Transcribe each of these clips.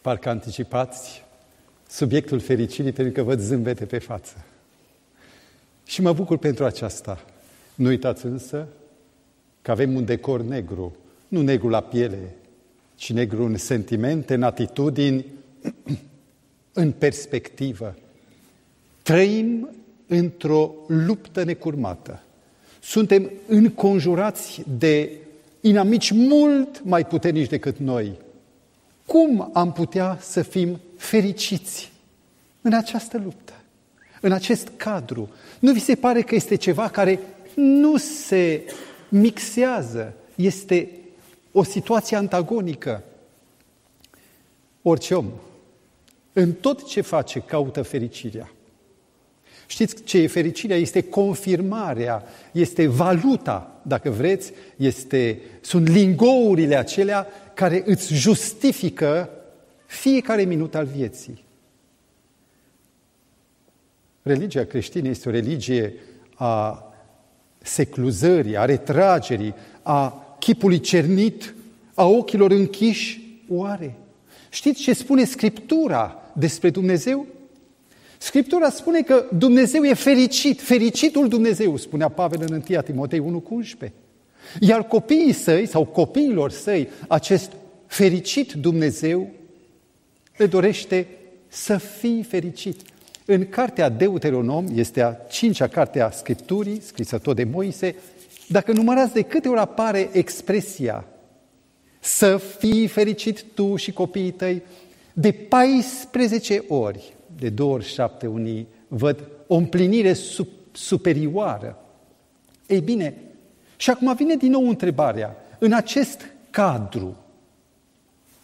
Parcă anticipați subiectul fericirii pentru că văd zâmbete pe față. Și mă bucur pentru aceasta. Nu uitați însă că avem un decor negru, nu negru la piele, ci negru în sentimente, în atitudini, în perspectivă. Trăim într-o luptă necurmată. Suntem înconjurați de inamici mult mai puternici decât noi. Cum am putea să fim fericiți în această luptă, în acest cadru? Nu vi se pare că este ceva care nu se mixează, este o situație antagonică? Orice om, în tot ce face, caută fericirea. Știți ce e fericirea? Este confirmarea, este valuta, dacă vreți, este, sunt lingourile acelea care îți justifică fiecare minut al vieții. Religia creștină este o religie a secluzării, a retragerii, a chipului cernit, a ochilor închiși, oare? Știți ce spune Scriptura despre Dumnezeu? Scriptura spune că Dumnezeu e fericit, fericitul Dumnezeu, spunea Pavel în 1 Timotei 1 cu 11. Iar copiii săi sau copiilor săi, acest fericit Dumnezeu le dorește să fii fericit. În cartea Deuteronom, este a cincea carte a Scripturii, scrisă tot de Moise, dacă numărați de câte ori apare expresia să fii fericit tu și copiii tăi, de 14 ori, de două ori șapte unii văd o împlinire superioară. Ei bine, și acum vine din nou întrebarea, în acest cadru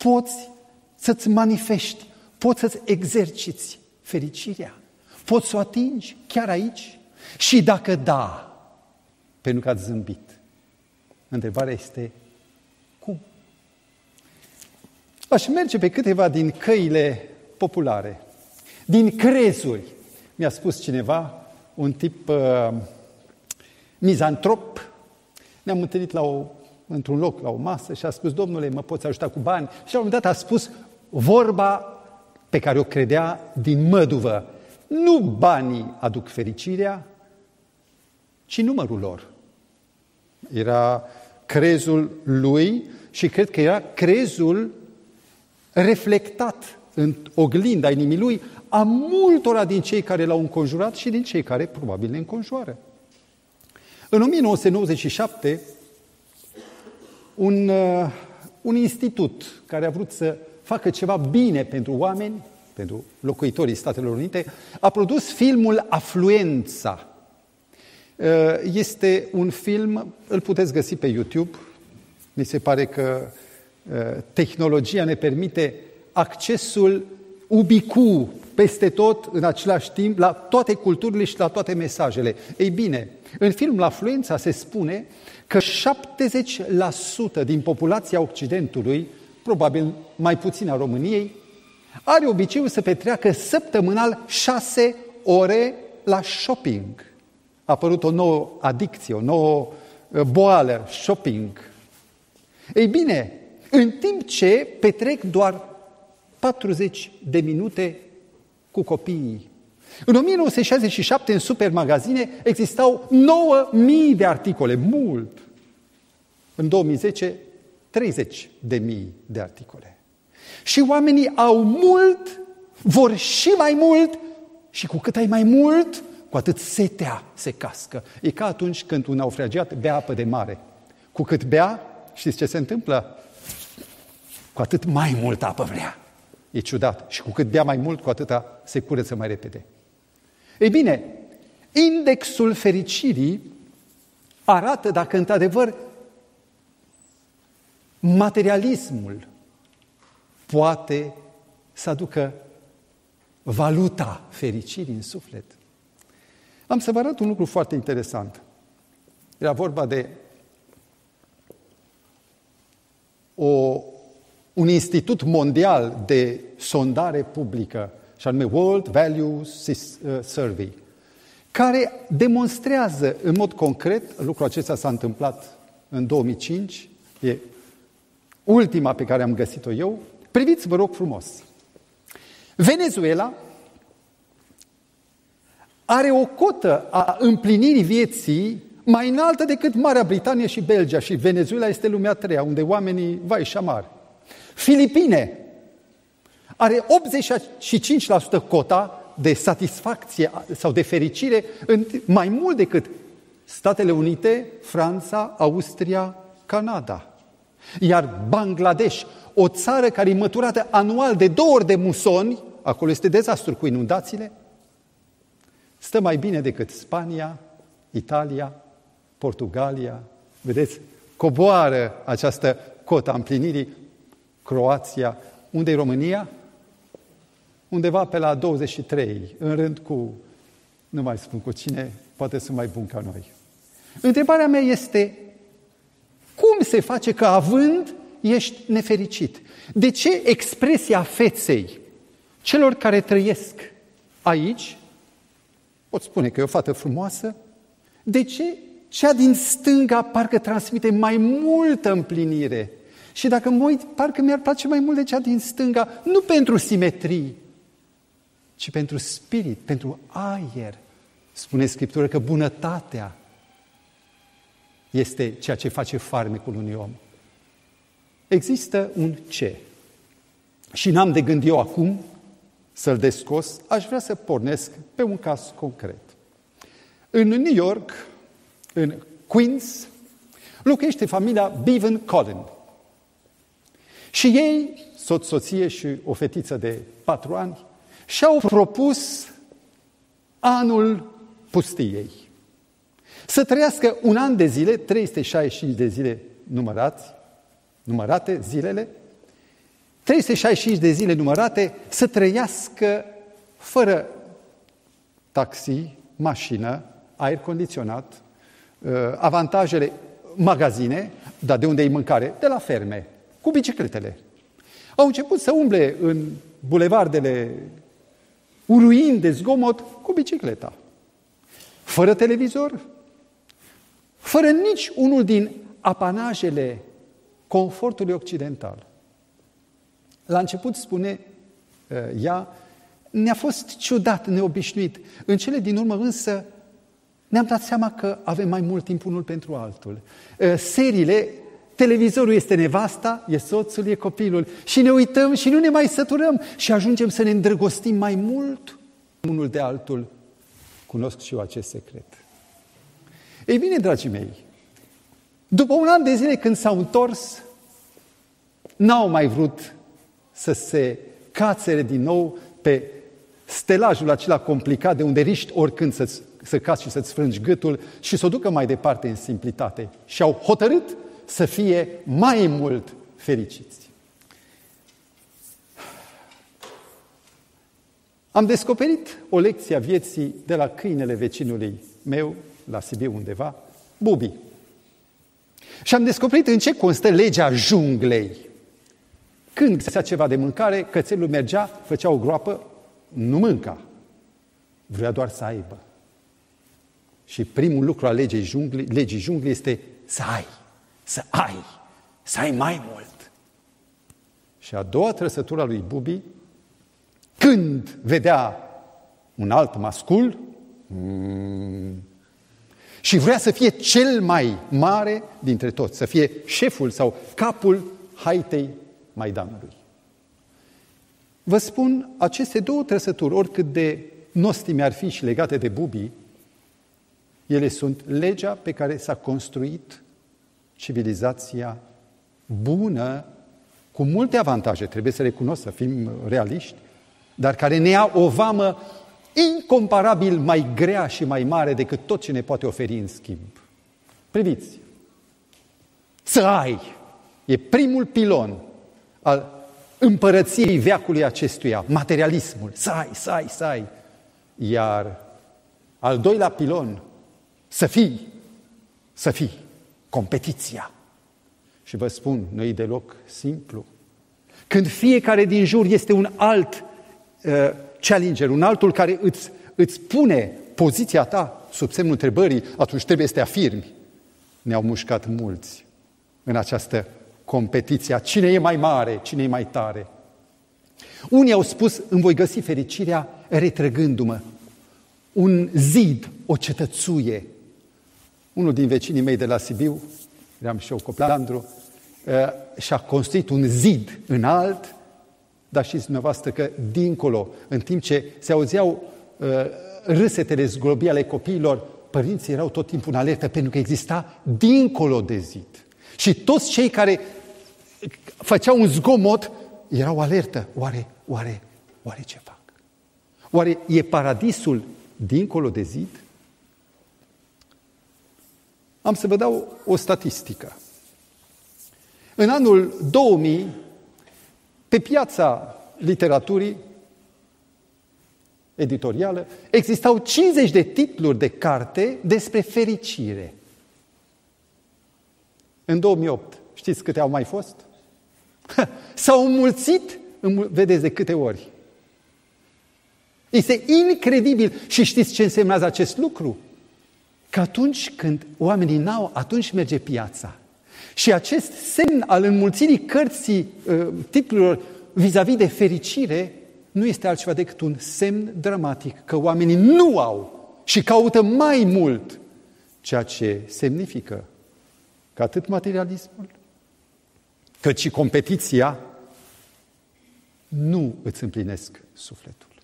poți să-ți manifesti, poți să-ți exerciți fericirea? Poți să o atingi chiar aici? Și dacă da, pentru că ați zâmbit, întrebarea este cum? Aș merge pe câteva din căile populare, din crezuri. Mi-a spus cineva, un tip uh, mizantrop, ne-am întâlnit la o, într-un loc, la o masă și a spus, domnule, mă poți ajuta cu bani? Și la un moment dat a spus vorba pe care o credea din măduvă. Nu banii aduc fericirea, ci numărul lor. Era crezul lui și cred că era crezul reflectat în oglinda inimii lui a multora din cei care l-au înconjurat și din cei care probabil ne înconjoară. În 1997, un, uh, un institut care a vrut să facă ceva bine pentru oameni, pentru locuitorii Statelor Unite, a produs filmul Afluența. Uh, este un film, îl puteți găsi pe YouTube. Mi se pare că uh, tehnologia ne permite accesul ubicu peste tot, în același timp, la toate culturile și la toate mesajele. Ei bine, în filmul Afluența se spune că 70% din populația Occidentului probabil mai puțin a României, are obiceiul să petreacă săptămânal șase ore la shopping. A apărut o nouă adicție, o nouă uh, boală, shopping. Ei bine, în timp ce petrec doar 40 de minute cu copiii. În 1967, în supermagazine, existau 9.000 de articole, mult. În 2010, 30 de mii de articole. Și oamenii au mult, vor și mai mult și cu cât ai mai mult, cu atât setea se cască. E ca atunci când un naufragiat bea apă de mare. Cu cât bea, știți ce se întâmplă? Cu atât mai mult apă vrea. E ciudat. Și cu cât bea mai mult, cu atâta se curăță mai repede. Ei bine, indexul fericirii arată dacă într-adevăr materialismul poate să aducă valuta fericirii în suflet. Am să vă arăt un lucru foarte interesant. Era vorba de o, un institut mondial de sondare publică, și anume World Values uh, Survey, care demonstrează în mod concret, lucrul acesta s-a întâmplat în 2005, e ultima pe care am găsit-o eu, Priviți, vă rog frumos. Venezuela are o cotă a împlinirii vieții mai înaltă decât Marea Britanie și Belgia și Venezuela este lumea treia, unde oamenii, vai și amar. Filipine are 85% cota de satisfacție sau de fericire mai mult decât Statele Unite, Franța, Austria, Canada. Iar Bangladesh, o țară care e măturată anual de două ori de musoni, acolo este dezastru cu inundațiile, stă mai bine decât Spania, Italia, Portugalia. Vedeți, coboară această cotă a împlinirii Croația. Unde e România? Undeva pe la 23, în rând cu, nu mai spun cu cine, poate sunt mai bun ca noi. Întrebarea mea este, cum se face că având ești nefericit? De ce expresia feței celor care trăiesc aici, pot spune că e o fată frumoasă, de ce cea din stânga parcă transmite mai multă împlinire? Și dacă mă uit, parcă mi-ar place mai mult de cea din stânga, nu pentru simetrii, ci pentru spirit, pentru aer. Spune Scriptură că bunătatea este ceea ce face farmecul unui om. Există un ce. Și n-am de gând eu acum să-l descos, aș vrea să pornesc pe un caz concret. În New York, în Queens, locuiește familia Bevan Collin. Și ei, soț, soție și o fetiță de patru ani, și-au propus anul pustiei. Să trăiască un an de zile, 365 de zile numărați, numărate zilele, 365 de zile numărate, să trăiască fără taxi, mașină, aer condiționat, uh, avantajele magazine, dar de unde e mâncare? De la ferme, cu bicicletele. Au început să umble în bulevardele uruind de zgomot cu bicicleta. Fără televizor, fără nici unul din apanajele confortului occidental. La început spune uh, ea, ne-a fost ciudat, neobișnuit. În cele din urmă însă ne-am dat seama că avem mai mult timp unul pentru altul. Uh, seriile, televizorul este nevasta, e soțul, e copilul și ne uităm și nu ne mai săturăm și ajungem să ne îndrăgostim mai mult unul de altul. Cunosc și eu acest secret. Ei bine, dragii mei, după un an de zile când s-au întors, n-au mai vrut să se cațere din nou pe stelajul acela complicat de unde riști oricând să, să cați și să-ți frângi gâtul și să o ducă mai departe în simplitate. Și au hotărât să fie mai mult fericiți. Am descoperit o lecție a vieții de la câinele vecinului meu, la Sibiu undeva, Bubi. Și am descoperit în ce constă legea junglei. Când găsea ceva de mâncare, cățelul mergea, făcea o groapă, nu mânca. Vrea doar să aibă. Și primul lucru al legii junglii, legii junglii este să ai, să ai, să ai mai mult. Și a doua trăsătură a lui Bubi, când vedea un alt mascul, mm, și vrea să fie cel mai mare dintre toți, să fie șeful sau capul haitei Maidanului. Vă spun, aceste două trăsături, oricât de nostime ar fi și legate de bubii, ele sunt legea pe care s-a construit civilizația bună, cu multe avantaje, trebuie să recunosc, să fim realiști, dar care ne ia o vamă incomparabil mai grea și mai mare decât tot ce ne poate oferi în schimb. Priviți! Să ai! E primul pilon al împărăției veacului acestuia, materialismul. Să ai, să ai, să ai. Iar al doilea pilon, să fii, să fii, competiția. Și vă spun, nu e deloc simplu. Când fiecare din jur este un alt uh, challenger, un altul care îți, îți pune poziția ta sub semnul întrebării, atunci trebuie să te afirmi. Ne-au mușcat mulți în această competiție cine e mai mare, cine e mai tare. Unii au spus, îmi voi găsi fericirea retrăgându-mă. Un zid, o cetățuie. Unul din vecinii mei de la Sibiu, eram și eu coplandru, uh, și-a construit un zid înalt, dar știți dumneavoastră că dincolo, în timp ce se auzeau uh, râsetele zglobii ale copiilor, părinții erau tot timpul în alertă pentru că exista dincolo de zid. Și toți cei care făceau un zgomot erau alertă. Oare, oare, oare ce fac? Oare e paradisul dincolo de zid? Am să vă dau o statistică. În anul 2000, pe piața literaturii editorială, existau 50 de titluri de carte despre fericire. În 2008, știți câte au mai fost? S-au înmulțit, vedeți de câte ori. Este incredibil. Și știți ce însemnează acest lucru? Că atunci când oamenii n-au, atunci merge piața. Și acest semn al înmulțirii cărții uh, titlurilor vis-a-vis de fericire nu este altceva decât un semn dramatic că oamenii nu au și caută mai mult, ceea ce semnifică că atât materialismul, cât și competiția nu îți împlinesc sufletul.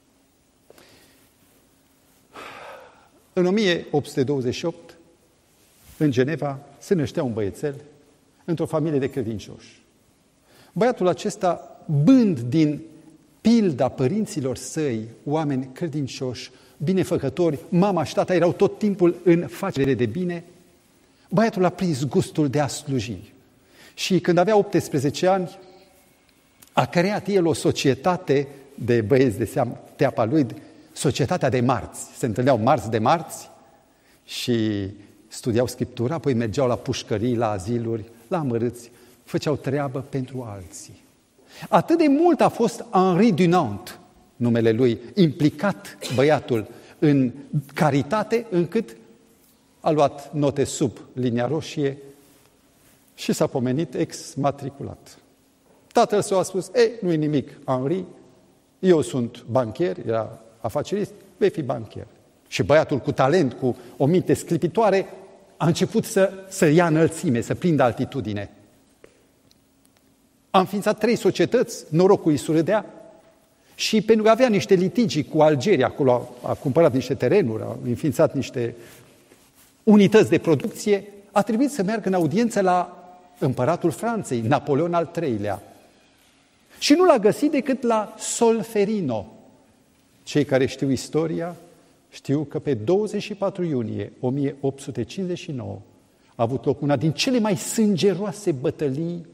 În 1828, în Geneva, se năștea un băiețel într-o familie de credincioși. Băiatul acesta, bând din pilda părinților săi, oameni credincioși, binefăcători, mama și tata erau tot timpul în facere de bine, băiatul a prins gustul de a sluji. Și când avea 18 ani, a creat el o societate de băieți de seamă, teapa lui, societatea de marți. Se întâlneau marți de marți și studiau Scriptura, apoi mergeau la pușcării, la aziluri, la amărâți, făceau treabă pentru alții. Atât de mult a fost Henri Dunant, numele lui, implicat băiatul în caritate, încât a luat note sub linia roșie și s-a pomenit exmatriculat. Tatăl său a spus, ei, nu-i nimic, Henri, eu sunt bancher, era afacerist, vei fi bancher. Și băiatul cu talent, cu o minte sclipitoare, a început să, să ia înălțime, să prindă altitudine. A înființat trei societăți, norocul îi surâdea, și pentru că avea niște litigii cu Algeria, acolo a, a cumpărat niște terenuri, a înființat niște unități de producție, a trebuit să meargă în audiență la împăratul Franței, Napoleon al III-lea. Și nu l-a găsit decât la Solferino. Cei care știu istoria știu că pe 24 iunie 1859 a avut loc una din cele mai sângeroase bătălii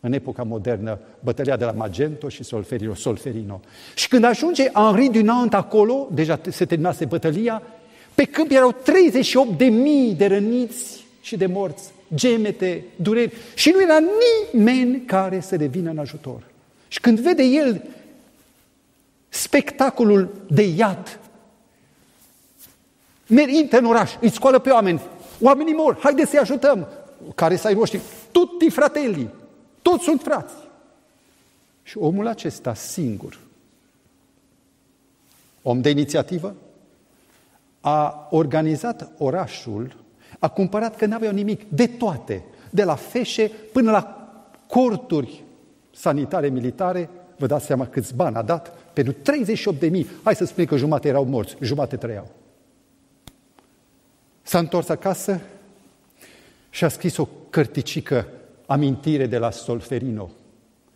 în epoca modernă, bătălia de la Magento și Solferino, Solferino. Și când ajunge Henri Dunant acolo, deja se terminase bătălia, pe câmp erau 38 de mii de răniți și de morți, gemete, dureri, și nu era nimeni care să le vină în ajutor. Și când vede el spectacolul de iad, intră în oraș, îi scoală pe oameni, oamenii mor, haideți să-i ajutăm, care să-i noștri, tutti fratelli, toți sunt frați. Și omul acesta singur, om de inițiativă, a organizat orașul, a cumpărat că n-aveau nimic, de toate, de la feșe până la corturi sanitare, militare, vă dați seama câți bani a dat? Pentru 38 de mii, hai să spunem că jumate erau morți, jumate trăiau. S-a întors acasă și a scris o cărticică amintire de la Solferino,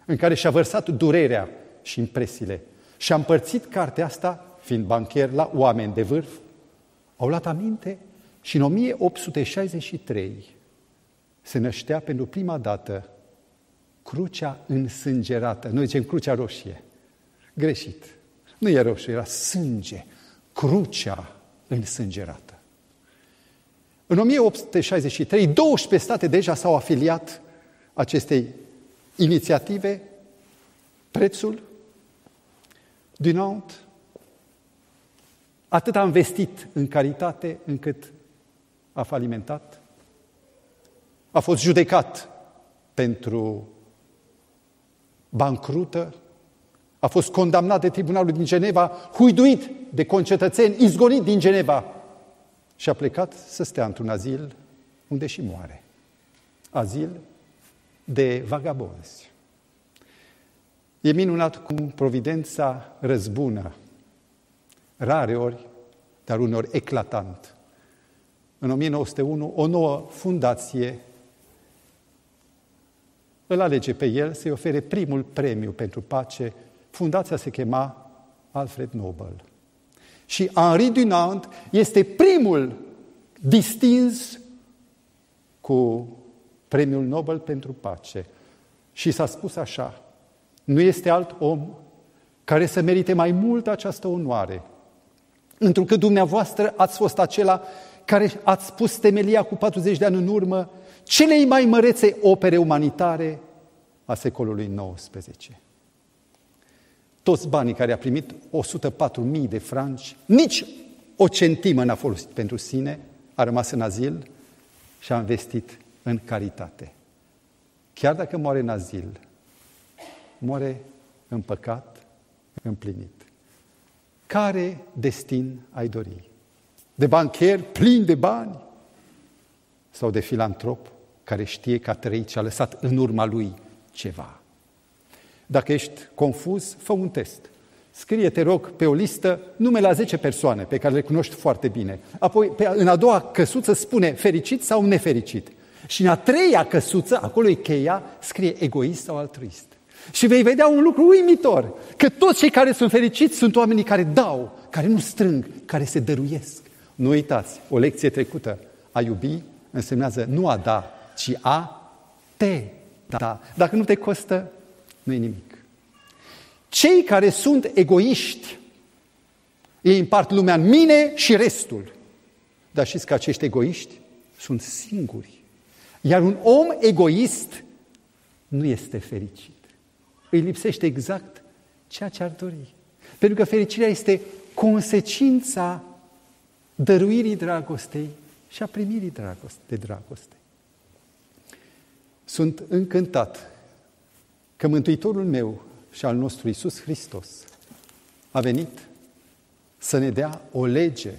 în care și-a vărsat durerea și impresiile. Și a împărțit cartea asta, fiind bancher, la oameni de vârf, au luat aminte și în 1863 se năștea pentru prima dată crucea însângerată. Noi zicem crucea roșie. Greșit. Nu e roșie, era sânge. Crucea însângerată. În 1863, 12 state deja s-au afiliat acestei inițiative. Prețul Dunant atât a investit în caritate încât a falimentat. A fost judecat pentru bancrută, A fost condamnat de tribunalul din Geneva, huiduit de concetățeni, izgonit din Geneva și a plecat să stea într-un azil unde și moare. Azil de vagabonzi. E minunat cum providența răzbună, rare ori, dar uneori eclatant. În 1901, o nouă fundație îl alege pe el să-i ofere primul premiu pentru pace. Fundația se chema Alfred Nobel. Și Henri Dunant este primul distins cu premiul Nobel pentru pace. Și s-a spus așa, nu este alt om care să merite mai mult această onoare, întrucât dumneavoastră ați fost acela care ați pus temelia cu 40 de ani în urmă celei mai mărețe opere umanitare a secolului XIX. Toți banii care a primit 104.000 de franci, nici o centimă n-a folosit pentru sine, a rămas în azil și a investit în caritate. Chiar dacă moare în azil, moare în păcat împlinit. Care destin ai dori? De bancher plin de bani? Sau de filantrop care știe că a trăit și a lăsat în urma lui ceva? Dacă ești confuz, fă un test. Scrie, te rog, pe o listă numele la 10 persoane pe care le cunoști foarte bine. Apoi, pe, în a doua căsuță spune fericit sau nefericit. Și în a treia căsuță, acolo e cheia, scrie egoist sau altruist. Și vei vedea un lucru uimitor, că toți cei care sunt fericiți sunt oamenii care dau, care nu strâng, care se dăruiesc. Nu uitați, o lecție trecută, a iubi însemnează nu a da, ci a te da. Dacă nu te costă, nu e nimic. Cei care sunt egoiști, ei împart lumea în mine și restul. Dar știți că acești egoiști sunt singuri. Iar un om egoist nu este fericit. Îi lipsește exact ceea ce ar dori. Pentru că fericirea este consecința dăruirii dragostei și a primirii dragoste, de dragoste. Sunt încântat că Mântuitorul meu și al nostru Isus Hristos a venit să ne dea o lege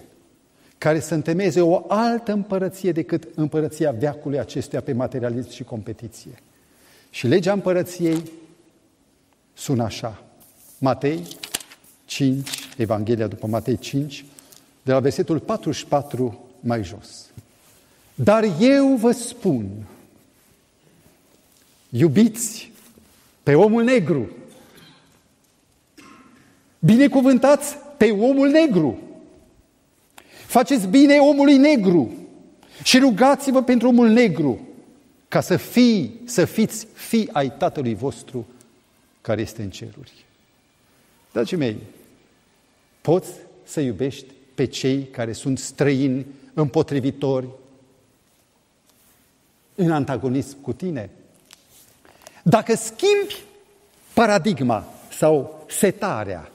care să întemeze o altă împărăție decât împărăția veacului acestuia pe materialism și competiție. Și legea împărăției sună așa. Matei 5, Evanghelia după Matei 5, de la versetul 44 mai jos. Dar eu vă spun, iubiți pe omul negru, binecuvântați pe omul negru, faceți bine omului negru și rugați-vă pentru omul negru, ca să fii, să fiți fii ai Tatălui vostru care este în ceruri. Dragii mei, poți să iubești pe cei care sunt străini, împotrivitori, în antagonism cu tine. Dacă schimbi paradigma sau setarea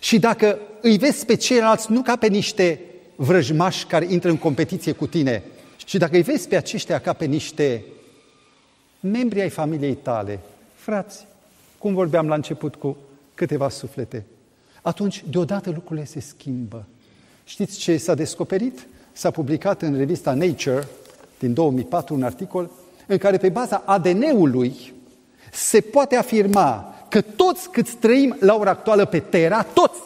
și dacă îi vezi pe ceilalți nu ca pe niște vrăjmași care intră în competiție cu tine, ci dacă îi vezi pe aceștia ca pe niște membri ai familiei tale, frați, cum vorbeam la început cu câteva suflete, atunci deodată lucrurile se schimbă. Știți ce s-a descoperit? S-a publicat în revista Nature din 2004 un articol în care pe baza ADN-ului se poate afirma că toți cât trăim la ora actuală pe Terra, toți,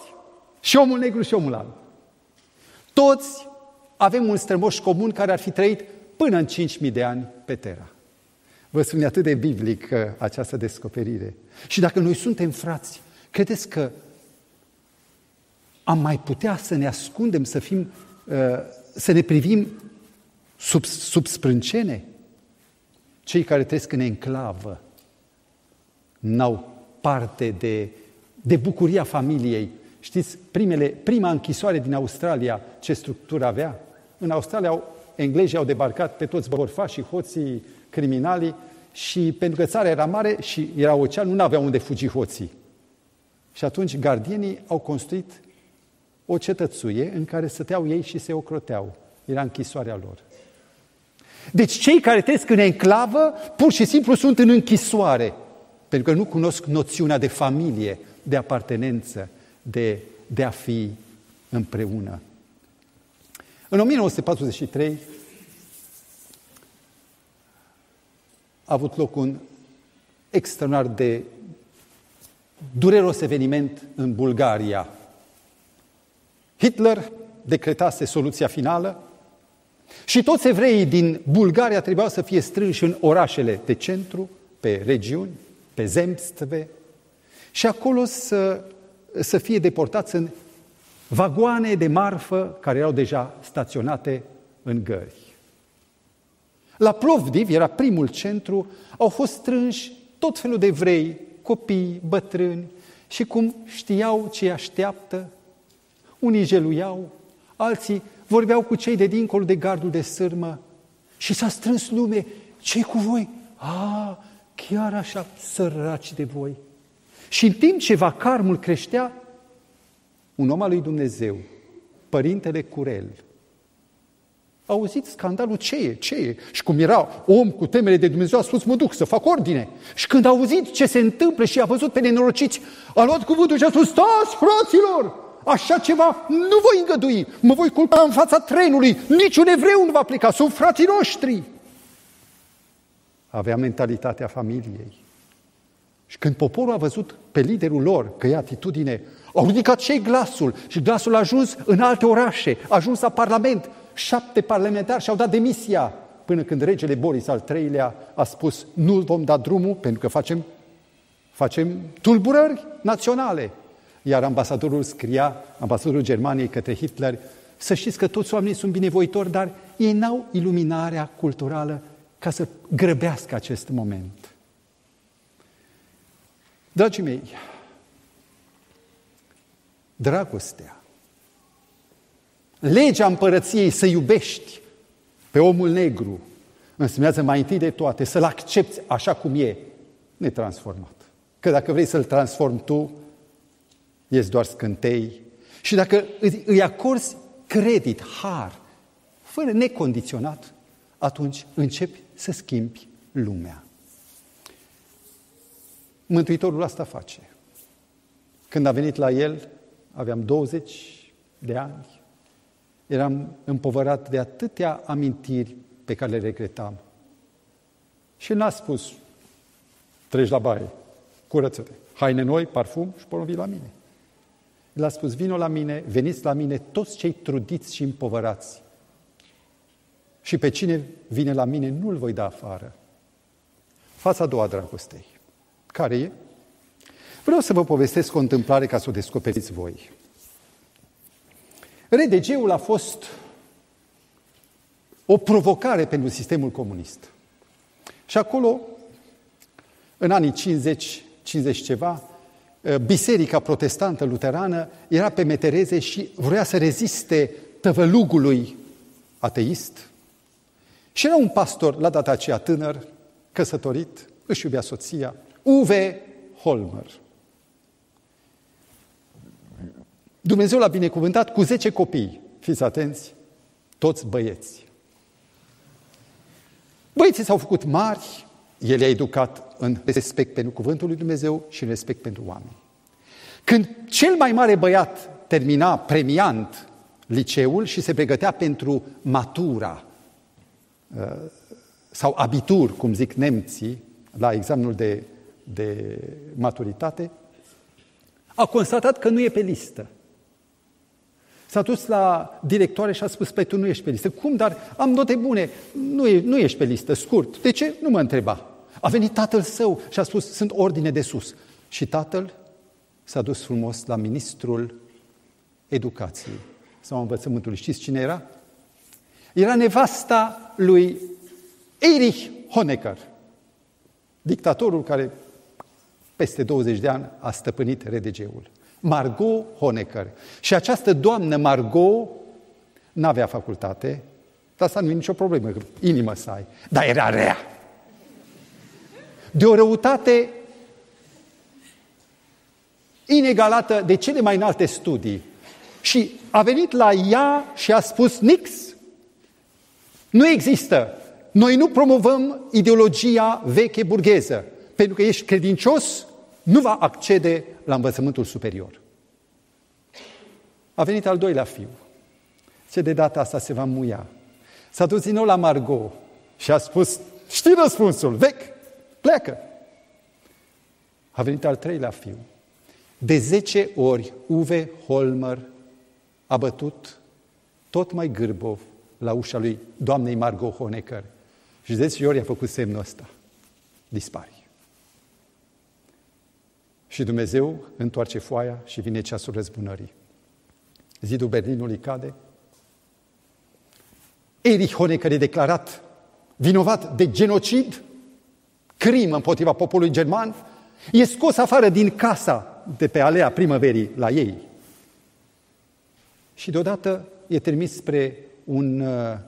și omul negru și omul alb, toți avem un strămoș comun care ar fi trăit până în 5.000 de ani pe Terra. Vă spune atât de biblic uh, această descoperire. Și dacă noi suntem frați, credeți că am mai putea să ne ascundem, să fim, uh, să ne privim sub, sub sprâncene? Cei care trăiesc în enclavă n-au parte de, de bucuria familiei. Știți, primele, prima închisoare din Australia, ce structură avea? În Australia au, englezii au debarcat pe toți borfașii, hoții, criminalii și pentru că țara era mare și era ocean, nu aveau unde fugi hoții. Și atunci gardienii au construit o cetățuie în care stăteau ei și se ocroteau. Era închisoarea lor. Deci cei care trăiesc în enclavă, pur și simplu sunt în închisoare. pentru că nu cunosc noțiunea de familie, de apartenență, de, de a fi împreună. În 1943 a avut loc un extraordinar de dureros eveniment în Bulgaria. Hitler decretase soluția finală și toți evreii din Bulgaria trebuiau să fie strânși în orașele de centru, pe regiuni, pe zemstve și acolo să, să fie deportați în vagoane de marfă care erau deja staționate în gări. La Plovdiv, era primul centru, au fost strânși tot felul de evrei, copii, bătrâni, și cum știau ce așteaptă, unii jeluiau, alții vorbeau cu cei de dincolo de gardul de sârmă și s-a strâns lume. ce cu voi? A, chiar așa, săraci de voi. Și în timp ce vacarmul creștea, un om al lui Dumnezeu, părintele Curel, a auzit scandalul ce e, ce e. Și cum era om cu temere de Dumnezeu, a spus, mă duc să fac ordine. Și când a auzit ce se întâmplă și a văzut pe nenorociți, a luat cuvântul și a spus, stați, fraților, așa ceva nu voi îngădui, mă voi culpa în fața trenului, niciun evreu nu va pleca, sunt frații noștri. Avea mentalitatea familiei. Și când poporul a văzut pe liderul lor că e atitudine, au ridicat și glasul și glasul a ajuns în alte orașe, a ajuns la Parlament. Șapte parlamentari și-au dat demisia până când regele Boris al III-lea a spus nu vom da drumul pentru că facem, facem tulburări naționale. Iar ambasadorul scria, ambasadorul Germaniei către Hitler, să știți că toți oamenii sunt binevoitori, dar ei n-au iluminarea culturală ca să grăbească acest moment. Dragii mei, dragostea, legea împărăției să iubești pe omul negru, însemnează mai întâi de toate să-l accepti așa cum e, netransformat. Că dacă vrei să-l transformi tu, ești doar scântei. Și dacă îți acorzi credit, har, fără necondiționat, atunci începi să schimbi lumea. Mântuitorul asta face. Când a venit la el, aveam 20 de ani, eram împovărat de atâtea amintiri pe care le regretam. Și n-a spus, treci la baie, curăță-te, haine noi, parfum și porumbi la mine. El a spus, vino la mine, veniți la mine toți cei trudiți și împovărați. Și pe cine vine la mine, nu-l voi da afară. Fața a doua dragostei. Care e? Vreau să vă povestesc o întâmplare ca să o descoperiți voi. RDG-ul a fost o provocare pentru sistemul comunist. Și acolo, în anii 50, 50 ceva, biserica protestantă luterană era pe metereze și vrea să reziste tăvălugului ateist. Și era un pastor, la data aceea tânăr, căsătorit, își iubea soția, Uwe Holmer. Dumnezeu l-a binecuvântat cu 10 copii. Fiți atenți, toți băieți. Băieții s-au făcut mari, el i-a educat în respect pentru cuvântul lui Dumnezeu și în respect pentru oameni. Când cel mai mare băiat termina premiant liceul și se pregătea pentru matura uh, sau abitur, cum zic nemții, la examenul de de maturitate, a constatat că nu e pe listă. S-a dus la directoare și a spus, pe tu nu ești pe listă. Cum? Dar am note bune. Nu, e, nu ești pe listă, scurt. De ce? Nu mă întreba. A venit tatăl său și a spus, sunt ordine de sus. Și tatăl s-a dus frumos la ministrul educației sau învățământului. Știți cine era? Era nevasta lui Erich Honecker, dictatorul care peste 20 de ani a stăpânit RDG-ul. Margot Honecker. Și această doamnă Margot n-avea facultate, dar asta nu e nicio problemă, inimă să ai. Dar era rea. De o răutate inegalată de cele mai înalte studii. Și a venit la ea și a spus nix. Nu există. Noi nu promovăm ideologia veche burgheză. pentru că ești credincios, nu va accede la învățământul superior. A venit al doilea fiu. Ce de data asta se va muia. S-a dus din nou la Margot și a spus, știi răspunsul, vechi, pleacă. A venit al treilea fiu. De zece ori Uwe Holmer a bătut tot mai gârbov la ușa lui doamnei Margot Honecker. Și de zece ori a făcut semnul ăsta. Dispari. Și Dumnezeu întoarce foaia și vine ceasul răzbunării. Zidul Berlinului cade. Erich Honecker e declarat vinovat de genocid, crimă împotriva poporului german, e scos afară din casa de pe alea primăverii la ei. Și deodată e trimis spre un, uh,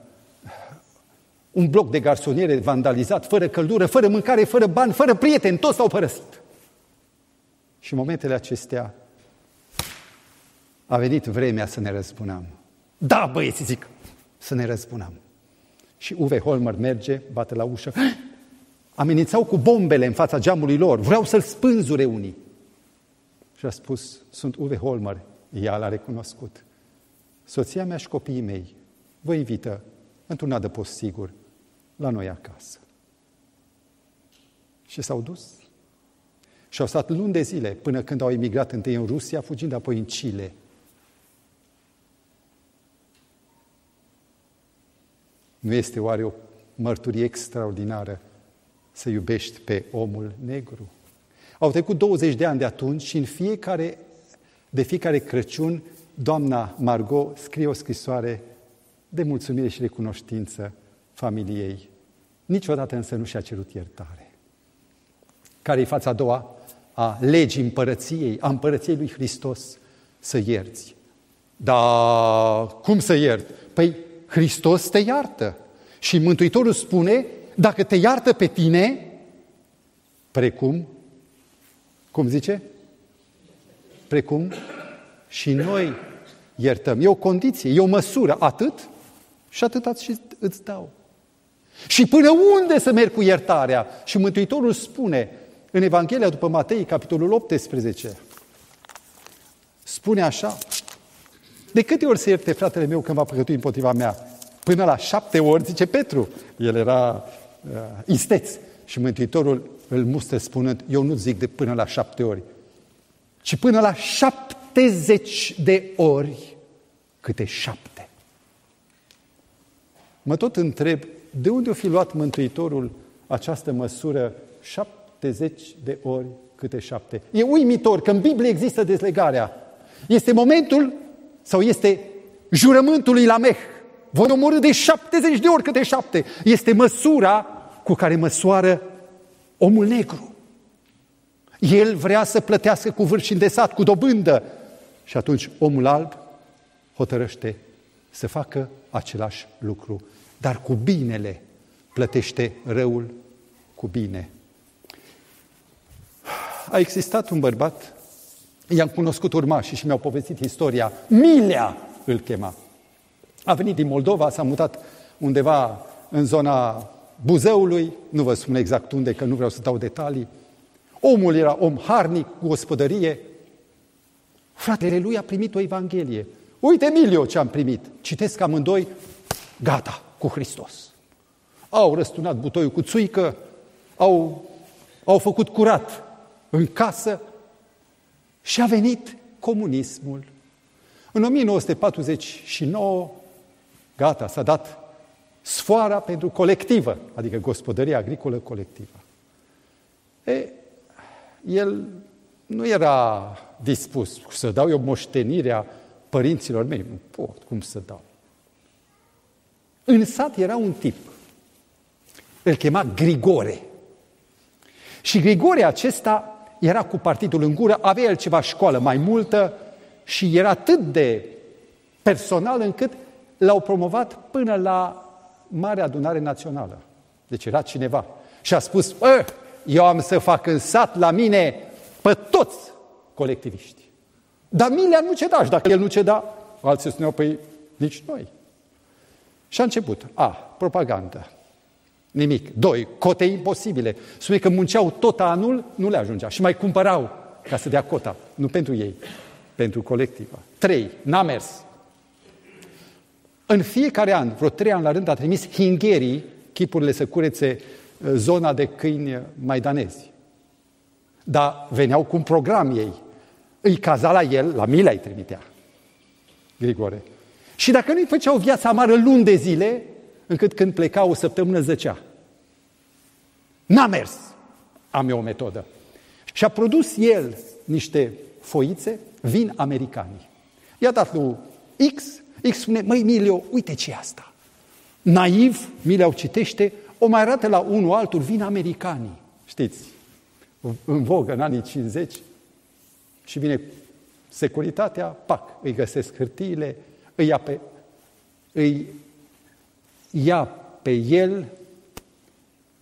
un bloc de garsoniere vandalizat, fără căldură, fără mâncare, fără bani, fără prieteni, toți s-au părăsit. Și în momentele acestea a venit vremea să ne răspunăm. Da, băieți, zic, să ne răspunăm. Și Uwe Holmer merge, bate la ușă, amenințau cu bombele în fața geamului lor, vreau să-l spânzure unii. Și a spus, sunt Uwe Holmer, ea l-a recunoscut. Soția mea și copiii mei vă invită într-un adăpost sigur la noi acasă. Și s-au dus. Și au stat luni de zile până când au emigrat întâi în Rusia, fugind apoi în Chile. Nu este oare o mărturie extraordinară să iubești pe omul negru? Au trecut 20 de ani de atunci și în fiecare, de fiecare Crăciun, doamna Margot scrie o scrisoare de mulțumire și recunoștință familiei. Niciodată însă nu și-a cerut iertare. Care e fața a doua a legii împărăției, a împărăției lui Hristos, să ierți. Dar cum să iert? Păi Hristos te iartă. Și Mântuitorul spune, dacă te iartă pe tine, precum, cum zice? Precum și noi iertăm. E o condiție, e o măsură, atât și atât și îți dau. Și până unde să merg cu iertarea? Și Mântuitorul spune în Evanghelia după Matei, capitolul 18, spune așa, de câte ori să ierte fratele meu când va păcătui împotriva mea? Până la șapte ori, zice Petru. El era uh, isteț. Și Mântuitorul îl mustră spunând, eu nu zic de până la șapte ori, ci până la șaptezeci de ori câte șapte. Mă tot întreb, de unde o fi luat Mântuitorul această măsură 70 de ori câte șapte? E uimitor că în Biblie există dezlegarea. Este momentul sau este jurământul lui Lameh. Voi omorâ de 70 de ori câte șapte. Este măsura cu care măsoară omul negru. El vrea să plătească cu vârf și îndesat, cu dobândă. Și atunci omul alb hotărăște să facă același lucru, dar cu binele plătește răul cu bine. A existat un bărbat, i-am cunoscut urmașii și mi-au povestit istoria, Milea îl chema. A venit din Moldova, s-a mutat undeva în zona Buzăului, nu vă spun exact unde, că nu vreau să dau detalii. Omul era om harnic, cu gospodărie. Fratele lui a primit o Evanghelie. Uite, Emilio, ce am primit. Citesc amândoi, gata, cu Hristos. Au răstunat butoiul cu țuică, au, au făcut curat în casă și a venit comunismul. În 1949, gata, s-a dat sfoara pentru colectivă, adică gospodăria agricolă colectivă. E, el nu era dispus să dau eu moștenirea părinților mei. Nu pot, cum să dau? În sat era un tip. Îl chema Grigore. Și Grigore acesta era cu partidul în gură, avea el ceva școală mai multă și era atât de personal încât l-au promovat până la Marea Adunare Națională. Deci era cineva. Și a spus, eu am să fac în sat la mine pe toți colectiviști. Dar Milea nu ceda și dacă el nu ceda, alții spuneau, păi nici noi. Și a început, a, propagandă. Nimic. Doi, cote imposibile. Spune că munceau tot anul, nu le ajungea. Și mai cumpărau ca să dea cota. Nu pentru ei, pentru colectiva. Trei, n-a mers. În fiecare an, vreo trei ani la rând, a trimis hingherii chipurile să curețe uh, zona de câini maidanezi. Dar veneau cu un program ei. Îi caza la el, la mila îi trimitea. Grigore. Și dacă nu-i făceau viața amară luni de zile, încât când pleca o săptămână zăcea. N-a mers. Am eu o metodă. Și a produs el niște foițe, vin americanii. I-a dat lui X, X spune, măi Milio, uite ce e asta. Naiv, Milio citește, o mai arată la unul altul, vin americanii. Știți, în vogă în anii 50 și vine securitatea, pac, îi găsesc hârtiile, îi ia pe, îi ia pe el,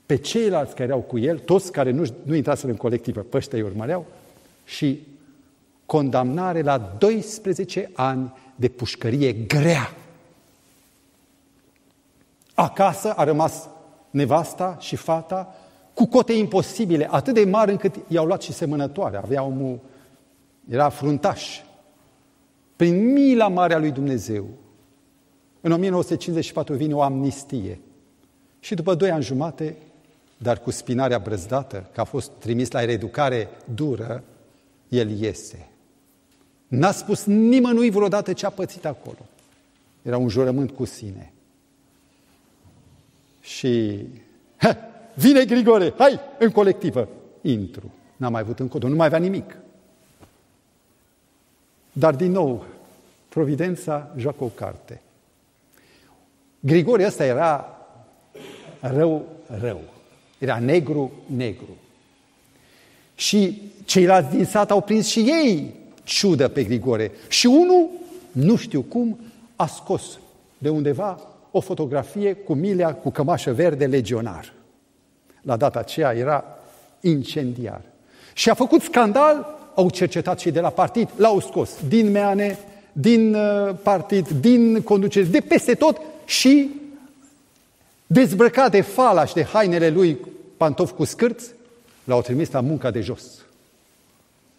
pe ceilalți care erau cu el, toți care nu, nu intraseră în colectivă, pe ăștia îi urmăreau, și condamnare la 12 ani de pușcărie grea. Acasă a rămas nevasta și fata cu cote imposibile, atât de mari încât i-au luat și semănătoare. Avea omul, era fruntaș. Prin mila mare a lui Dumnezeu, în 1954 vine o amnistie. Și după doi ani jumate, dar cu spinarea brăzdată, că a fost trimis la reeducare dură, el iese. N-a spus nimănui vreodată ce a pățit acolo. Era un jurământ cu sine. Și ha, vine Grigore, hai, în colectivă. Intru. N-am mai avut încă nu mai avea nimic. Dar din nou, Providența joacă o carte. Grigore ăsta era rău, rău. Era negru, negru. Și ceilalți din sat au prins și ei ciudă pe Grigore. Și unul, nu știu cum, a scos de undeva o fotografie cu Milea cu cămașă verde legionar. La data aceea era incendiar. Și a făcut scandal, au cercetat și de la partid, l-au scos din meane, din uh, partid, din conducere, de peste tot și dezbrăcat de falaș și de hainele lui pantof cu scârți, l-au trimis la munca de jos.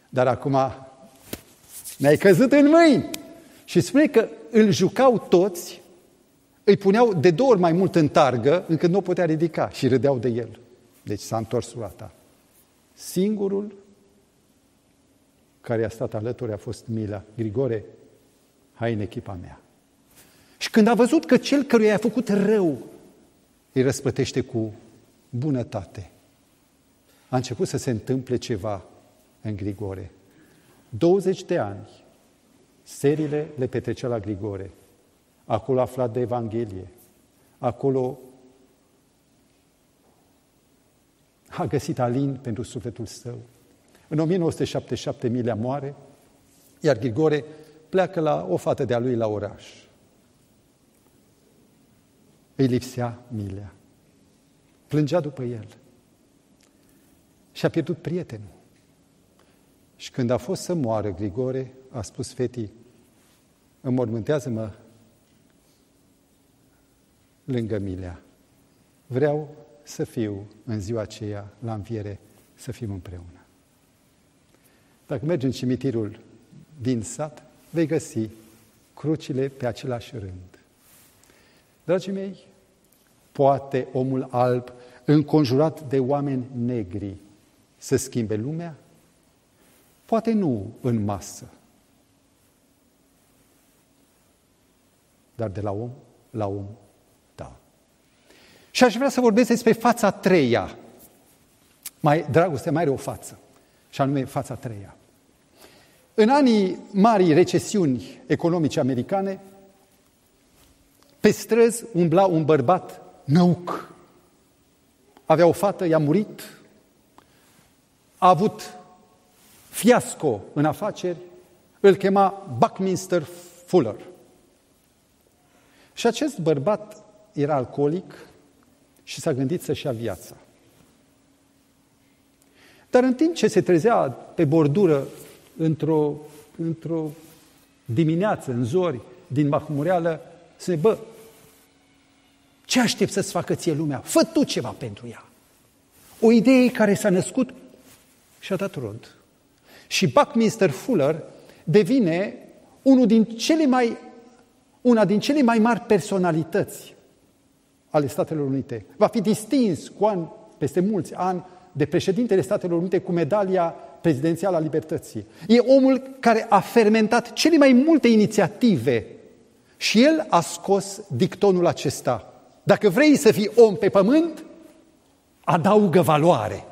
Dar acum ne-ai căzut în mâini. Și spune că îl jucau toți, îi puneau de două ori mai mult în targă, încât nu o putea ridica și râdeau de el. Deci s-a întors ta. Singurul care a stat alături a fost Mila. Grigore, hai în echipa mea. Și când a văzut că cel căruia i-a făcut rău îi răsplătește cu bunătate, a început să se întâmple ceva în Grigore. 20 de ani, serile le petrecea la Grigore. Acolo a aflat de Evanghelie. Acolo a găsit alin pentru sufletul său. În 1977 Milea moare, iar Grigore pleacă la o fată de-a lui la oraș. Îi lipsea Milea. Plângea după el. Și a pierdut prietenul. Și când a fost să moară Grigore, a spus fetii, înmormântează-mă lângă Milea. Vreau să fiu în ziua aceea la înviere, să fim împreună. Dacă mergi în cimitirul din sat, vei găsi crucile pe același rând. Dragii mei, poate omul alb, înconjurat de oameni negri, să schimbe lumea? Poate nu în masă, dar de la om la om, da. Și aș vrea să vorbesc despre fața treia. Mai, dragoste mai are o față, și anume fața treia. În anii marii recesiuni economice americane, pe străzi umbla un bărbat năuc. Avea o fată, i-a murit, a avut fiasco în afaceri, îl chema Buckminster Fuller. Și acest bărbat era alcoolic și s-a gândit să-și ia viața. Dar în timp ce se trezea pe bordură într-o, într-o dimineață, în zori, din Mahmureală, se bă, Ce aștept să-ți facă ție lumea? Fă tu ceva pentru ea. O idee care s-a născut și a dat rod. Și Buckminster Fuller devine unul din cele mai, una din cele mai mari personalități ale Statelor Unite. Va fi distins cu an, peste mulți ani de președintele Statelor Unite cu medalia prezidențială a libertății. E omul care a fermentat cele mai multe inițiative și el a scos dictonul acesta. Dacă vrei să fii om pe pământ, adaugă valoare.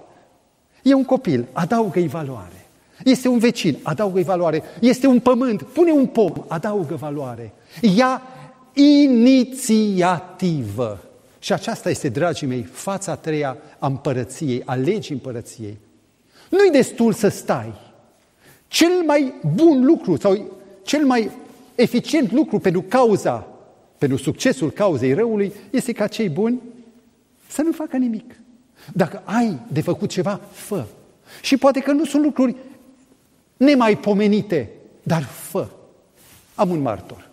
E un copil, adaugă-i valoare. Este un vecin, adaugă-i valoare. Este un pământ, pune un pom, adaugă valoare. Ia inițiativă. Și aceasta este, dragii mei, fața a treia a împărăției, a legii împărăției. Nu-i destul să stai. Cel mai bun lucru sau cel mai eficient lucru pentru cauza, pentru succesul cauzei răului, este ca cei buni să nu facă nimic. Dacă ai de făcut ceva, fă. Și poate că nu sunt lucruri nemaipomenite, dar fă. Am un martor.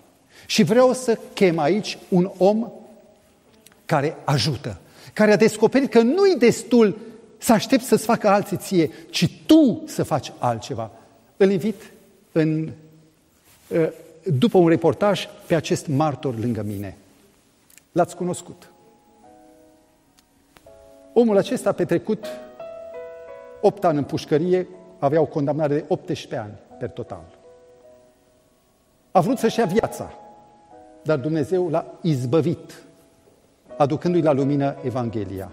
Și vreau să chem aici un om care ajută, care a descoperit că nu-i destul să aștepți să-ți facă alții ție, ci tu să faci altceva. Îl invit în, ă, după un reportaj pe acest martor lângă mine. L-ați cunoscut. Omul acesta a petrecut 8 ani în pușcărie, avea o condamnare de 18 ani per total. A vrut să-și ia viața, dar Dumnezeu l-a izbăvit, aducându-i la lumină Evanghelia.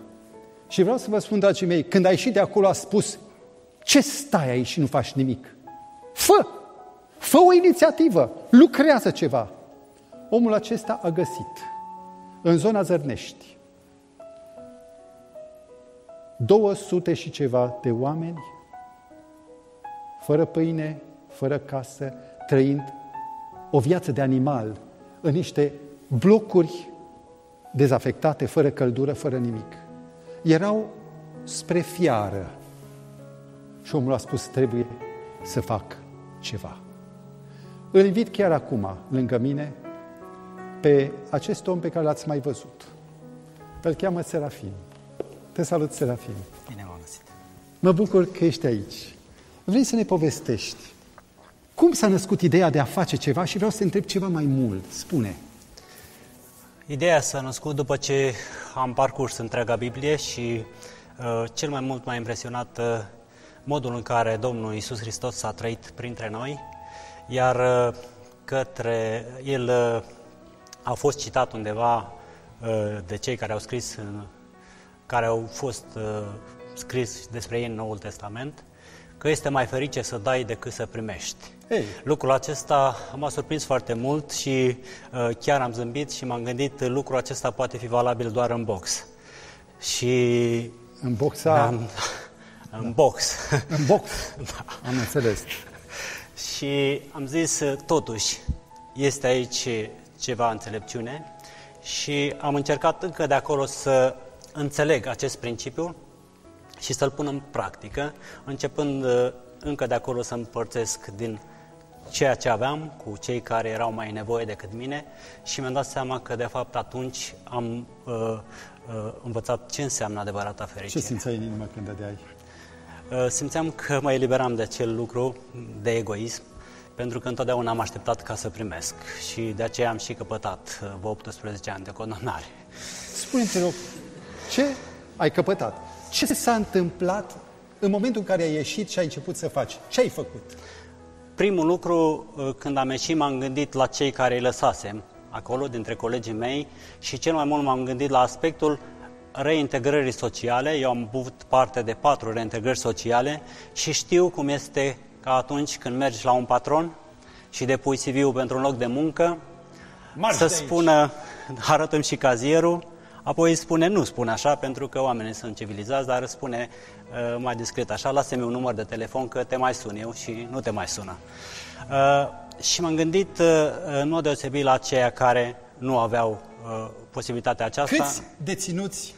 Și vreau să vă spun, dragii mei, când a ieșit de acolo a spus, ce stai aici și nu faci nimic? Fă! Fă o inițiativă! Lucrează ceva! Omul acesta a găsit în zona Zărnești 200 și ceva de oameni fără pâine, fără casă, trăind o viață de animal în niște blocuri dezafectate, fără căldură, fără nimic. Erau spre fiară. Și omul a spus, trebuie să fac ceva. Îl invit chiar acum, lângă mine, pe acest om pe care l-ați mai văzut. Îl cheamă Serafim. Te salut, Serafim. Bine m-am găsit. Mă bucur că ești aici. Vrei să ne povestești cum s-a născut ideea de a face ceva și vreau să te întreb ceva mai mult. Spune. Ideea s-a născut după ce am parcurs întreaga Biblie și uh, cel mai mult m-a impresionat uh, modul în care Domnul Isus Hristos a trăit printre noi, iar uh, către el uh, a fost citat undeva uh, de cei care au scris în care au fost uh, scris despre ei în Noul Testament, că este mai ferice să dai decât să primești. Hey. Lucrul acesta m-a surprins foarte mult și uh, chiar am zâmbit și m-am gândit lucrul acesta poate fi valabil doar în box. Și în boxa în, în box. În box. da. Am înțeles. Și am zis totuși este aici ceva înțelepciune și am încercat încă de acolo să înțeleg acest principiu și să-l pun în practică, începând uh, încă de acolo să împărțesc din ceea ce aveam cu cei care erau mai nevoie decât mine și mi-am dat seama că de fapt atunci am uh, uh, învățat ce înseamnă adevărata fericire. Ce simțeai în inimă când dădeai? Uh, simțeam că mă eliberam de acel lucru, de egoism, pentru că întotdeauna am așteptat ca să primesc și de aceea am și căpătat uh, 18 ani de condamnare. Spune-te rog, ce ai căpătat? Ce s-a întâmplat în momentul în care ai ieșit și ai început să faci? Ce ai făcut? Primul lucru, uh, când am ieșit, m-am gândit la cei care îi lăsasem acolo, dintre colegii mei, și cel mai mult m-am gândit la aspectul reintegrării sociale. Eu am avut parte de patru reintegrări sociale și știu cum este ca atunci când mergi la un patron și depui CV-ul pentru un loc de muncă, Marș să spună, arătăm și cazierul, Apoi spune, nu spune așa, pentru că oamenii sunt civilizați, dar spune uh, mai discret așa, lasă-mi un număr de telefon că te mai sun eu și nu te mai sună. Uh, și m-am gândit uh, în mod deosebit la aceia care nu aveau uh, posibilitatea aceasta. Câți deținuți uh,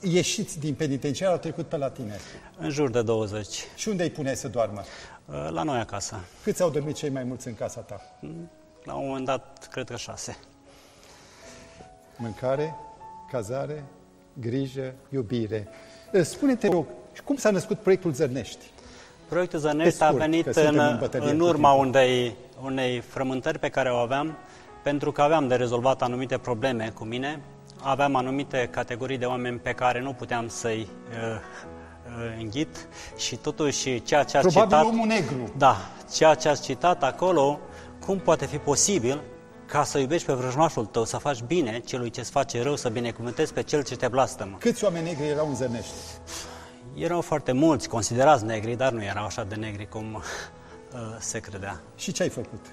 ieșiți din penitenciar au trecut pe la tine? În jur de 20. Și unde îi puneai să doarmă? Uh, la noi acasă. Câți au dormit cei mai mulți în casa ta? La un moment dat, cred că șase. Mâncare, cazare, grijă, iubire. Uh, Spune-te, rog, cum s-a născut proiectul Zărnești? Proiectul Zărnești a scurt, venit că suntem în, în bătălie în cu urma timpul. unei, unei frământări pe care o aveam, pentru că aveam de rezolvat anumite probleme cu mine, aveam anumite categorii de oameni pe care nu puteam să-i uh, uh, înghit și totuși ceea ce ați Probabil citat... omul negru. Da, ceea ce ați citat acolo, cum poate fi posibil ca să iubești pe vrăjmașul tău, să faci bine celui ce-ți face rău, să binecuvântezi pe cel ce te blastămă. Câți oameni negri erau în Zărnești? Erau foarte mulți considerați negri, dar nu erau așa de negri cum uh, se credea. Și ce ai făcut?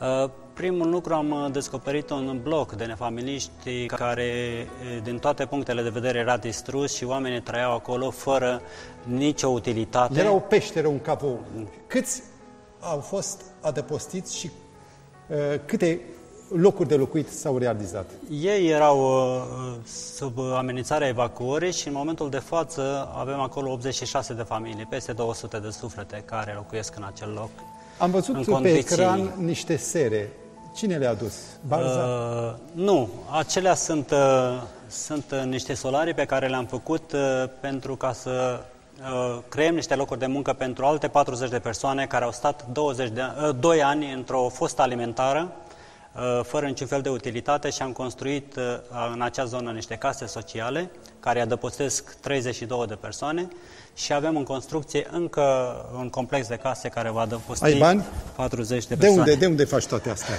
Uh, primul lucru am uh, descoperit un bloc de nefamiliști care uh, din toate punctele de vedere era distrus și oamenii trăiau acolo fără nicio utilitate. Era o peșteră, un cavou. Câți au fost adăpostiți și uh, câte locuri de locuit s-au realizat? Ei erau uh, sub amenințarea evacuării și în momentul de față avem acolo 86 de familii, peste 200 de suflete care locuiesc în acel loc. Am văzut În pe condiții- ecran niște sere. Cine le-a dus? Barza? Uh, nu, acelea sunt, uh, sunt uh, niște solarii pe care le-am făcut uh, pentru ca să uh, creăm niște locuri de muncă pentru alte 40 de persoane care au stat 20 de, uh, 2 ani într-o fostă alimentară, uh, fără niciun fel de utilitate și am construit uh, în acea zonă niște case sociale care adăpostesc 32 de persoane și avem în construcție încă un complex de case care va adăposti Ai bani? 40 de de persoane. unde, de unde faci toate astea?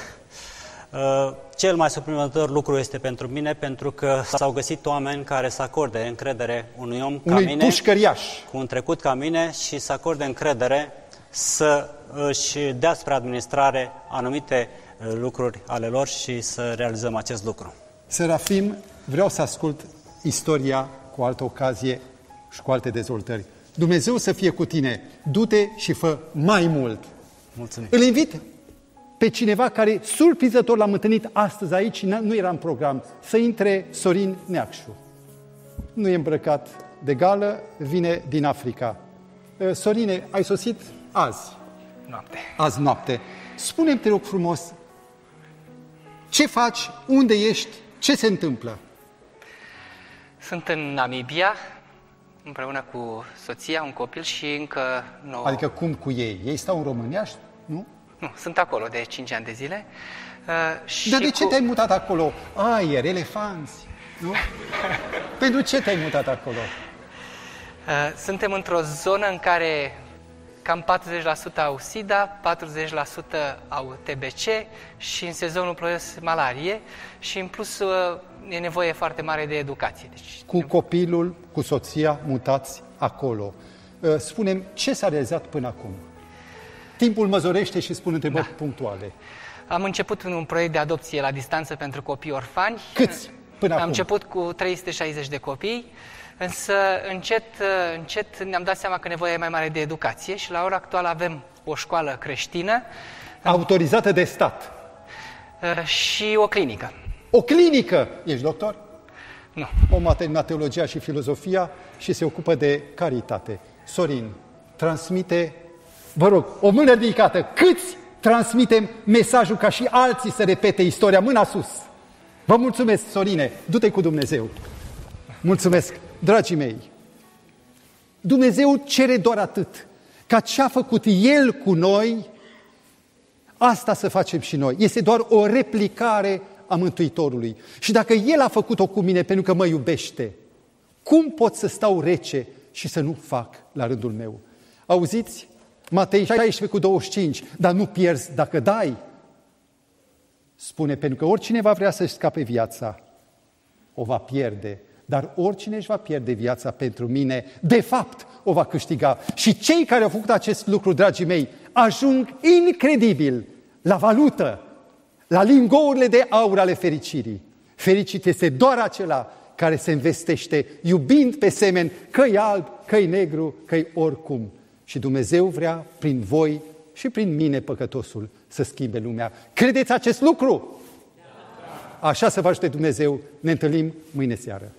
Uh, Cel mai suplimentar lucru este pentru mine pentru că s-au găsit oameni care să acorde încredere unui om ca Unui mine, pușcăriaș. cu un trecut ca mine și să acorde încredere să își dea spre administrare anumite uh, lucruri ale lor și să realizăm acest lucru. Serafim, vreau să ascult istoria cu altă ocazie și cu alte dezvoltări. Dumnezeu să fie cu tine. Du-te și fă mai mult. Mulțumim! Îl invit pe cineva care surprinzător l-am întâlnit astăzi aici, n- nu era în program, să intre Sorin Neacșu. Nu e îmbrăcat de gală, vine din Africa. Uh, Sorine, ai sosit azi, Noapte. azi noapte. Spune-mi, te rog frumos, ce faci, unde ești, ce se întâmplă? Sunt în Namibia, împreună cu soția, un copil și încă nouă... Adică cum cu ei? Ei stau în România, nu? Nu, sunt acolo de 5 ani de zile. Uh, și Dar de ce cu... te-ai mutat acolo? Aer, elefanți, nu? Pentru ce te-ai mutat acolo? Uh, suntem într-o zonă în care cam 40% au SIDA, 40% au TBC și în sezonul ploios malarie și în plus uh, e nevoie foarte mare de educație. Deci, Cu copilul, cu soția, mutați acolo. Uh, Spune-mi, ce s-a realizat până acum? Timpul măzorește și spun întrebări punctuale. Am început un proiect de adopție la distanță pentru copii orfani. Câți până Am acum? început cu 360 de copii, însă încet, încet ne-am dat seama că nevoia e mai mare de educație și la ora actuală avem o școală creștină Autorizată de stat. uh, și o clinică. O clinică. Ești doctor? Nu. Om a terminat teologia și filozofia și se ocupă de caritate. Sorin, transmite, vă rog, o mână ridicată. Câți transmitem mesajul ca și alții să repete istoria? Mâna sus. Vă mulțumesc, Sorine. Du-te cu Dumnezeu. Mulțumesc, dragii mei. Dumnezeu cere doar atât, ca ce a făcut El cu noi, Asta să facem și noi. Este doar o replicare a Mântuitorului. Și dacă El a făcut-o cu mine pentru că mă iubește, cum pot să stau rece și să nu fac la rândul meu? Auziți? Matei 16 cu 25. Dar nu pierzi dacă dai. Spune, pentru că oricine va vrea să-și scape viața, o va pierde. Dar oricine își va pierde viața pentru mine, de fapt, o va câștiga. Și cei care au făcut acest lucru, dragii mei, ajung incredibil la valută, la lingourile de aur ale fericirii. Fericit este doar acela care se investește iubind pe semeni, că e alb, că e negru, că e oricum. Și Dumnezeu vrea, prin voi și prin mine, păcătosul, să schimbe lumea. Credeți acest lucru? Așa să vă ajute Dumnezeu. Ne întâlnim mâine seară.